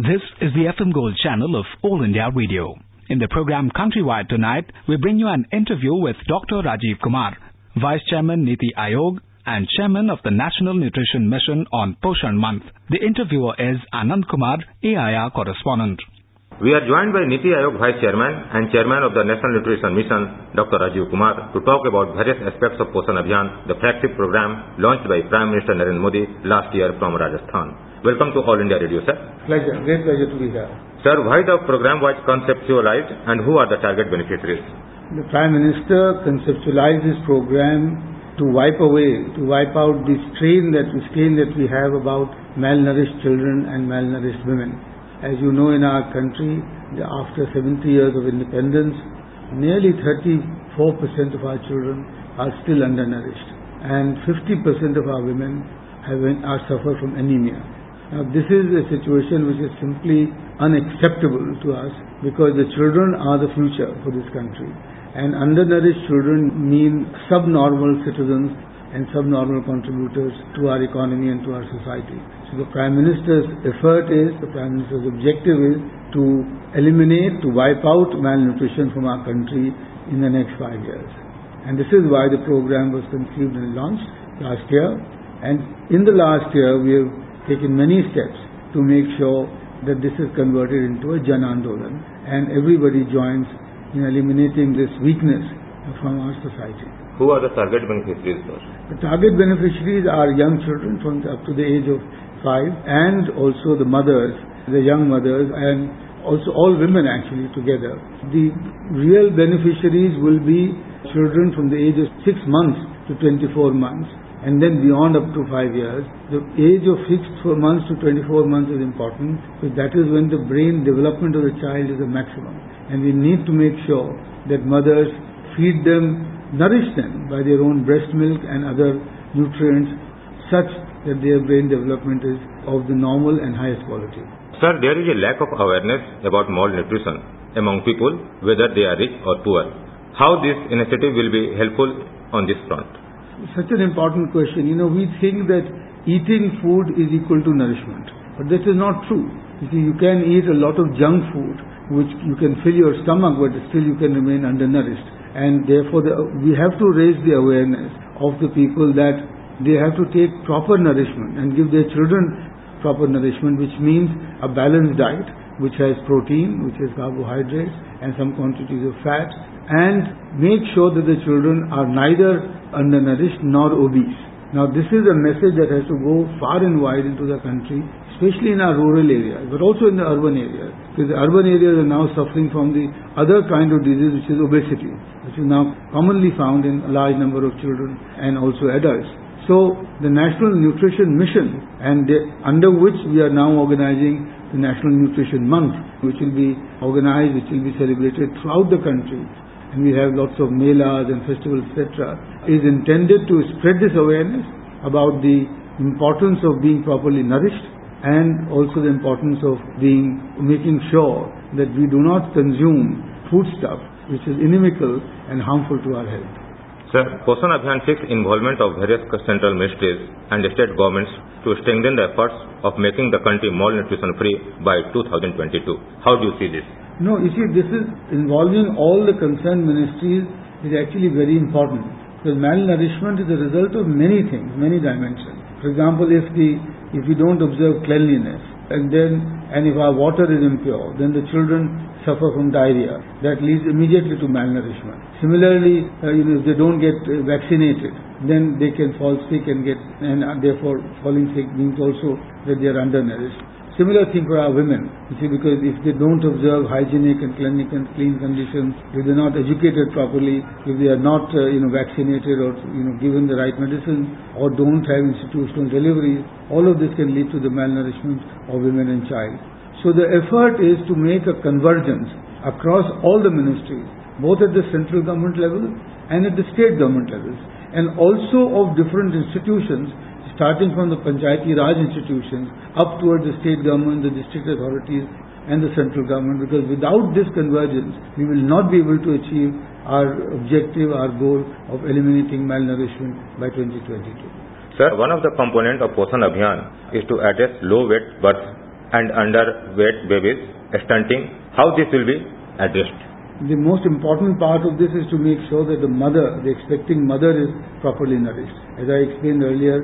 This is the FM Gold channel of All India Radio. In the program Countrywide tonight, we bring you an interview with Dr. Rajiv Kumar, Vice Chairman Niti Aayog and Chairman of the National Nutrition Mission on Poshan Month. The interviewer is Anand Kumar, AIR correspondent. We are joined by Niti Aayog Vice Chairman and Chairman of the National Nutrition Mission, Dr. Rajiv Kumar, to talk about various aspects of Poshan Abhiyan, the flagship program launched by Prime Minister Narendra Modi last year from Rajasthan. Welcome to All India Radio, sir. Pleasure. Great pleasure to be here. Sir, why the program was conceptualized and who are the target beneficiaries? The Prime Minister conceptualized this program to wipe away, to wipe out the strain that, the strain that we have about malnourished children and malnourished women. As you know, in our country, after 70 years of independence, nearly 34% of our children are still undernourished, and 50% of our women have, are suffer from anemia. Now, this is a situation which is simply unacceptable to us because the children are the future for this country. And undernourished children mean subnormal citizens and subnormal contributors to our economy and to our society. So the Prime Minister's effort is, the Prime Minister's objective is to eliminate, to wipe out malnutrition from our country in the next five years. And this is why the program was conceived and launched last year. And in the last year, we have taken many steps to make sure that this is converted into a Jan Andolan and everybody joins in eliminating this weakness from our society. Who are the target beneficiaries, sir? The target beneficiaries are young children from up to the age of five and also the mothers, the young mothers and also all women actually together. The real beneficiaries will be children from the age of 6 months to 24 months and then beyond up to 5 years. The age of 6 months to 24 months is important because that is when the brain development of the child is the maximum. And we need to make sure that mothers feed them, nourish them by their own breast milk and other nutrients such that their brain development is of the normal and highest quality. Sir, there is a lack of awareness about malnutrition among people, whether they are rich or poor. How this initiative will be helpful on this front? Such an important question. You know, we think that eating food is equal to nourishment. But this is not true. You see, you can eat a lot of junk food, which you can fill your stomach, but still you can remain undernourished. And therefore, the, we have to raise the awareness of the people that they have to take proper nourishment and give their children proper nourishment, which means a balanced diet, which has protein, which has carbohydrates, and some quantities of fat, and make sure that the children are neither undernourished nor obese. Now, this is a message that has to go far and wide into the country, especially in our rural areas, but also in the urban areas. Because the urban areas are now suffering from the other kind of disease, which is obesity, which is now commonly found in a large number of children and also adults. So, the National Nutrition Mission, and under which we are now organizing the National Nutrition Month, which will be organized, which will be celebrated throughout the country, and we have lots of melas and festivals, etc., is intended to spread this awareness about the importance of being properly nourished and also the importance of being making sure that we do not consume foodstuff which is inimical and harmful to our health. Sir, Poshan Abhiyan seeks involvement of various central ministries and state governments to strengthen the efforts of making the country malnutrition free by 2022. How do you see this? No, you see, this is involving all the concerned ministries is actually very important because malnourishment is a result of many things, many dimensions. For example, if the if we don't observe cleanliness and then and if our water is impure, then the children suffer from diarrhea. That leads immediately to malnourishment. Similarly, uh, you know, if they don't get uh, vaccinated, then they can fall sick and get and uh, therefore falling sick means also that they are undernourished. Similar thing for our women. You see, because if they don't observe hygienic and clean conditions, if they're not educated properly, if they are not, uh, you know, vaccinated or, you know, given the right medicine, or don't have institutional deliveries, all of this can lead to the malnourishment of women and child. So the effort is to make a convergence across all the ministries, both at the central government level and at the state government levels, and also of different institutions starting from the Panchayati Raj institutions up towards the state government, the district authorities, and the central government because without this convergence, we will not be able to achieve our objective, our goal of eliminating malnourishment by 2022. Sir, one of the components of Poshan Abhiyan is to address low weight birth and underweight babies, stunting, how this will be addressed? The most important part of this is to make sure that the mother, the expecting mother is properly nourished. As I explained earlier,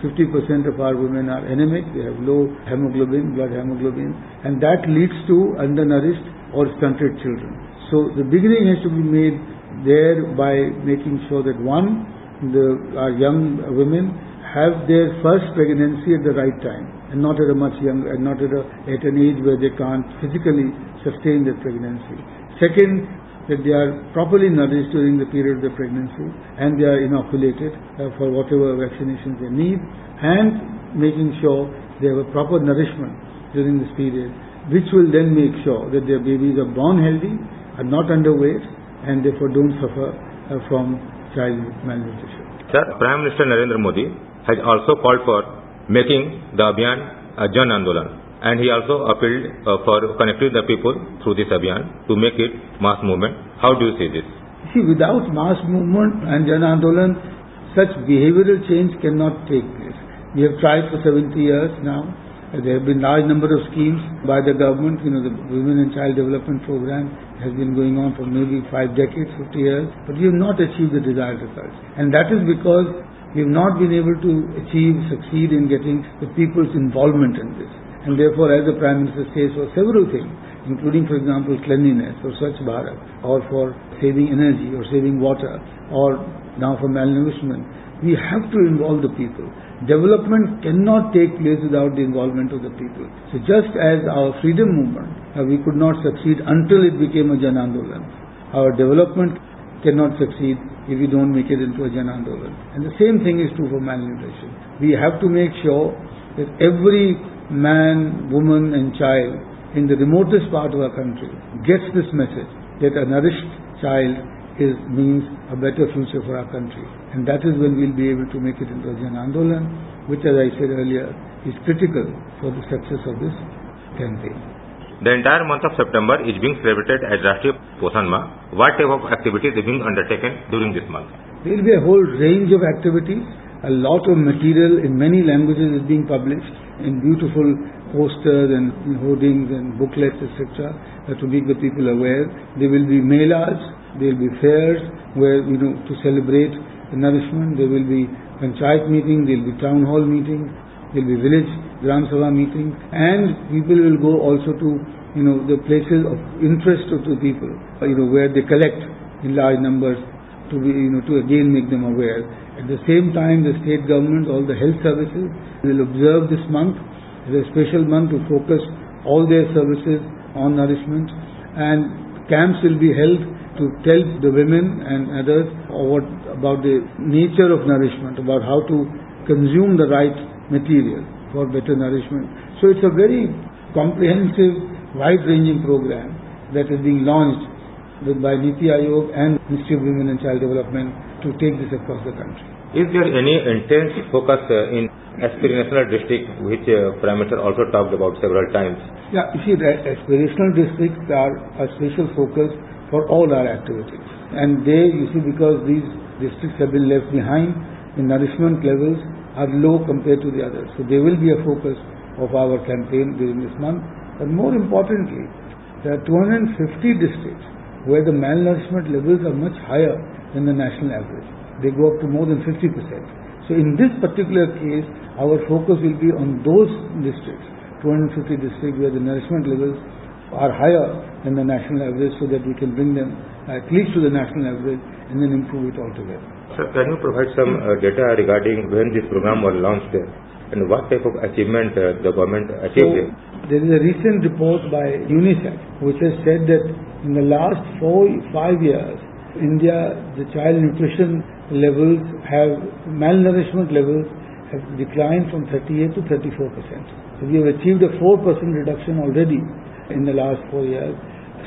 50% of our women are anemic, they have low hemoglobin, blood hemoglobin, and that leads to undernourished or stunted children. So the beginning has to be made there by making sure that one, the, our young women have their first pregnancy at the right time and not at a much younger, and not at, a, at an age where they can't physically sustain their pregnancy. Second, that they are properly nourished during the period of the pregnancy and they are inoculated uh, for whatever vaccinations they need and making sure they have a proper nourishment during this period which will then make sure that their babies are born healthy, are not underweight and therefore don't suffer uh, from child malnutrition. Sir, Prime Minister Narendra Modi has also called for making the Abhiyan a Jan Andolan and he also appealed uh, for connecting the people through this Abhiyan to make it mass movement. How do you see this? See, without mass movement and Jan Andolan, such behavioral change cannot take place. We have tried for 70 years now. There have been large number of schemes by the government. You know, the Women and Child Development Program has been going on for maybe five decades, 50 years, but we have not achieved the desired results. And that is because we have not been able to achieve, succeed in getting the people's involvement in this. And therefore, as the Prime Minister says, for several things, including, for example, cleanliness or Swachh Bharat, or for saving energy or saving water, or now for malnourishment, we have to involve the people. Development cannot take place without the involvement of the people. So just as our freedom movement, uh, we could not succeed until it became a Jan Andolan. Our development cannot succeed if we don't make it into a Jan Andolan. And the same thing is true for malnutrition. We have to make sure that every man, woman and child in the remotest part of our country gets this message that a nourished child is means a better future for our country. And that is when we'll be able to make it into a Jan Andolan, which as I said earlier is critical for the success of this campaign. The entire month of September is being celebrated as Rashtriya Poshan Maah. What type of activities are being undertaken during this month? There will be a whole range of activities. A lot of material in many languages is being published in beautiful posters and hoardings and booklets, etc., to make the people aware. There will be melas, there will be fairs where, you know, to celebrate the nourishment. There will be panchayat meeting, there will be town hall meeting, there will be village Gram Sabha meeting, and people will go also to, you know, the places of interest of the people, you know, where they collect in large numbers to be, you know, to again make them aware. At the same time, the state governments, all the health services will observe this month as a special month to focus all their services on nourishment and camps will be held to tell the women and others what, about the nature of nourishment, about how to consume the right material for better nourishment. So it's a very comprehensive, wide-ranging program that is being launched by Niti Aayog and Ministry of Women and Child Development to take this across the country. Is there any intense focus uh, in aspirational district, which uh, Prime Minister also talked about several times? Yeah, you see, the aspirational districts are a special focus for all our activities. And they, you see, because these districts have been left behind, the nourishment levels are low compared to the others. So there will be a focus of our campaign during this month. But more importantly, there are 250 districts where the malnourishment levels are much higher than the national average. They go up to more than 50%. So in this particular case, our focus will be on those districts, 250 districts where the nourishment levels are higher than the national average so that we can bring them at least to the national average and then improve it altogether. Sir, can you provide some uh, data regarding when this program was launched and what type of achievement uh, the government achieved? So, there is a recent report by UNICEF which has said that in the last four, five years, India, the child nutrition levels have, malnourishment levels have declined from 38 to 34 percent. So we have achieved a 4 percent reduction already in the last four years.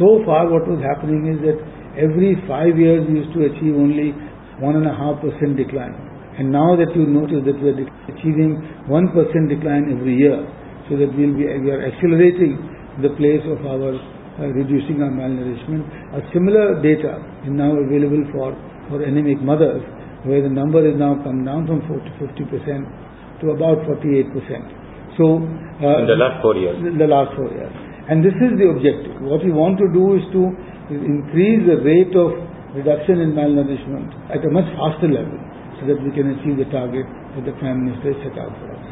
So far what was happening is that every five years we used to achieve only 1.5% decline. And now that you notice that we are achieving 1% decline every year, so that we'll be, we are accelerating the place of our uh, reducing our malnourishment. A similar data is now available for, for anemic mothers, where the number is now come down from 40, 50% to about 48%. So, uh, in the last four years. In the last four years. And this is the objective. What we want to do is to increase the rate of reduction in malnourishment at a much faster level so that we can achieve the target that the Prime Minister has set out for us.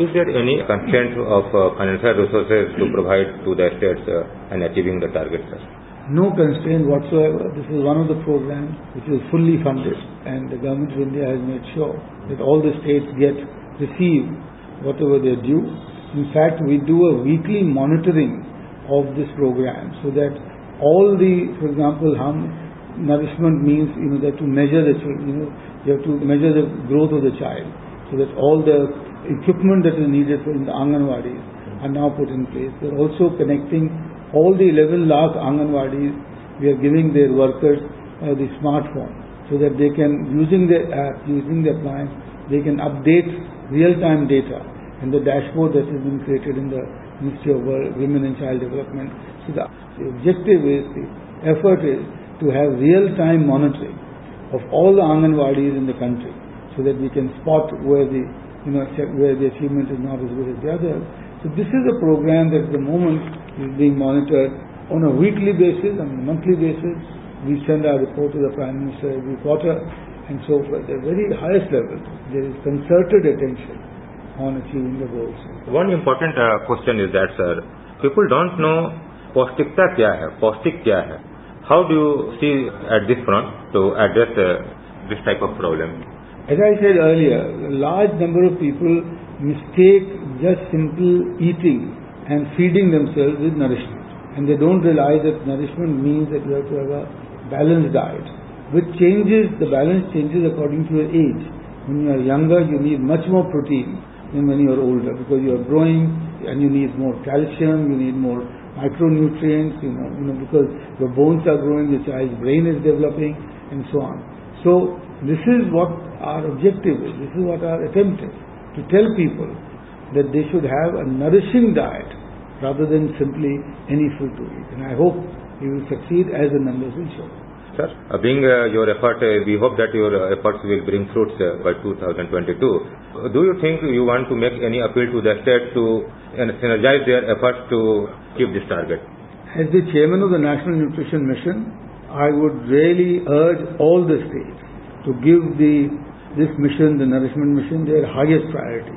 Is there any constraint of uh, financial resources to provide to the states uh, in achieving the target, sir? No constraint whatsoever. This is one of the programs which is fully funded and the Government of India has made sure that all the states get, receive whatever they're due. In fact, we do a weekly monitoring of this program so that all the, for example, how nourishment means, you know, that to measure the child, you know, you have to measure the growth of the child so that all the equipment that is needed in the Anganwadis are now put in place. We're also connecting all the 11 lakh Anganwadis, we are giving their workers uh, the smartphone so that they can, using the app, using the appliance, they can update real-time data in the dashboard that has been created in the Ministry of Women and Child Development. So the objective is, the effort is to have real-time monitoring of all the Anganwadis in the country so that we can spot where the, you know, where the achievement is not as good as the other. So this is a program that at the moment is being monitored on a weekly basis, on a monthly basis. We send our report to the Prime Minister every quarter and so forth. At the very highest level, there is concerted attention on achieving the goals. One important uh, question is that, sir, people don't know पौष्टिकता क्या है पौष्टिक क्या है how do you see at this front to address uh, this type of problem? As I said earlier, a large number of people mistake just simple eating and feeding themselves with nourishment. And they don't realize that nourishment means that you have to have a balanced diet, which changes, the balance changes according to your age. When you are younger, you need much more protein than when you are older because you are growing and you need more calcium, you need more micronutrients, you know, you know, because your bones are growing, your child's brain is developing, and so on. So this is what our objective is. This is what our attempt is to tell people that they should have a nourishing diet rather than simply any food to eat. And I hope we will succeed as the numbers will show. Sir, uh, being uh, your effort, uh, we hope that your efforts will bring fruits uh, by 2022. do you think you want to make any appeal to the state to synergize their efforts to keep this target? As the chairman of the National Nutrition Mission, I would really urge all the states to give the this mission, the nourishment mission, their highest priority,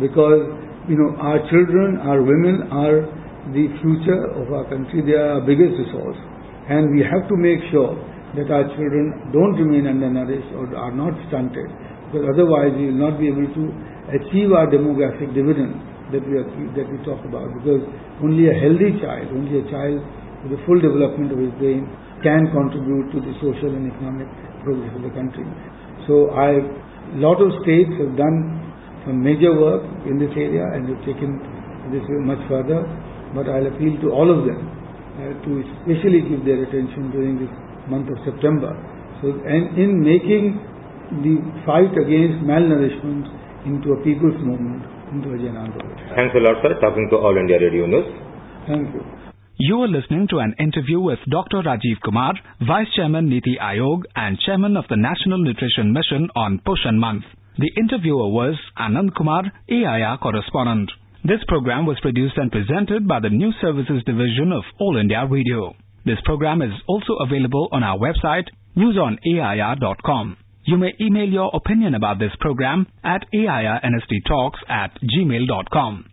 because you know our children, our women are the future of our country. They are our biggest resource, and we have to make sure that our children don't remain undernourished or are not stunted because otherwise we will not be able to achieve our demographic dividend that we, are, that we talk about because only a healthy child, only a child with the full development of his brain can contribute to the social and economic progress of the country. So I, a lot of states have done some major work in this area and have taken this much further, but I'll appeal to all of them uh, to especially give their attention during this month of September. So, and in making the fight against malnourishment into a people's movement, into a Jan Thanks a lot, sir, talking to All India Radio News. Thank you. You are listening to an interview with Dr. Rajiv Kumar, Vice Chairman Niti Aayog and Chairman of the National Nutrition Mission on Poshan Month. The interviewer was Anand Kumar, AIR correspondent. This program was produced and presented by the News Services Division of All India Radio. This program is also available on our website, newsonair.com. You may email your opinion about this program at airnsttalks at gmail.com.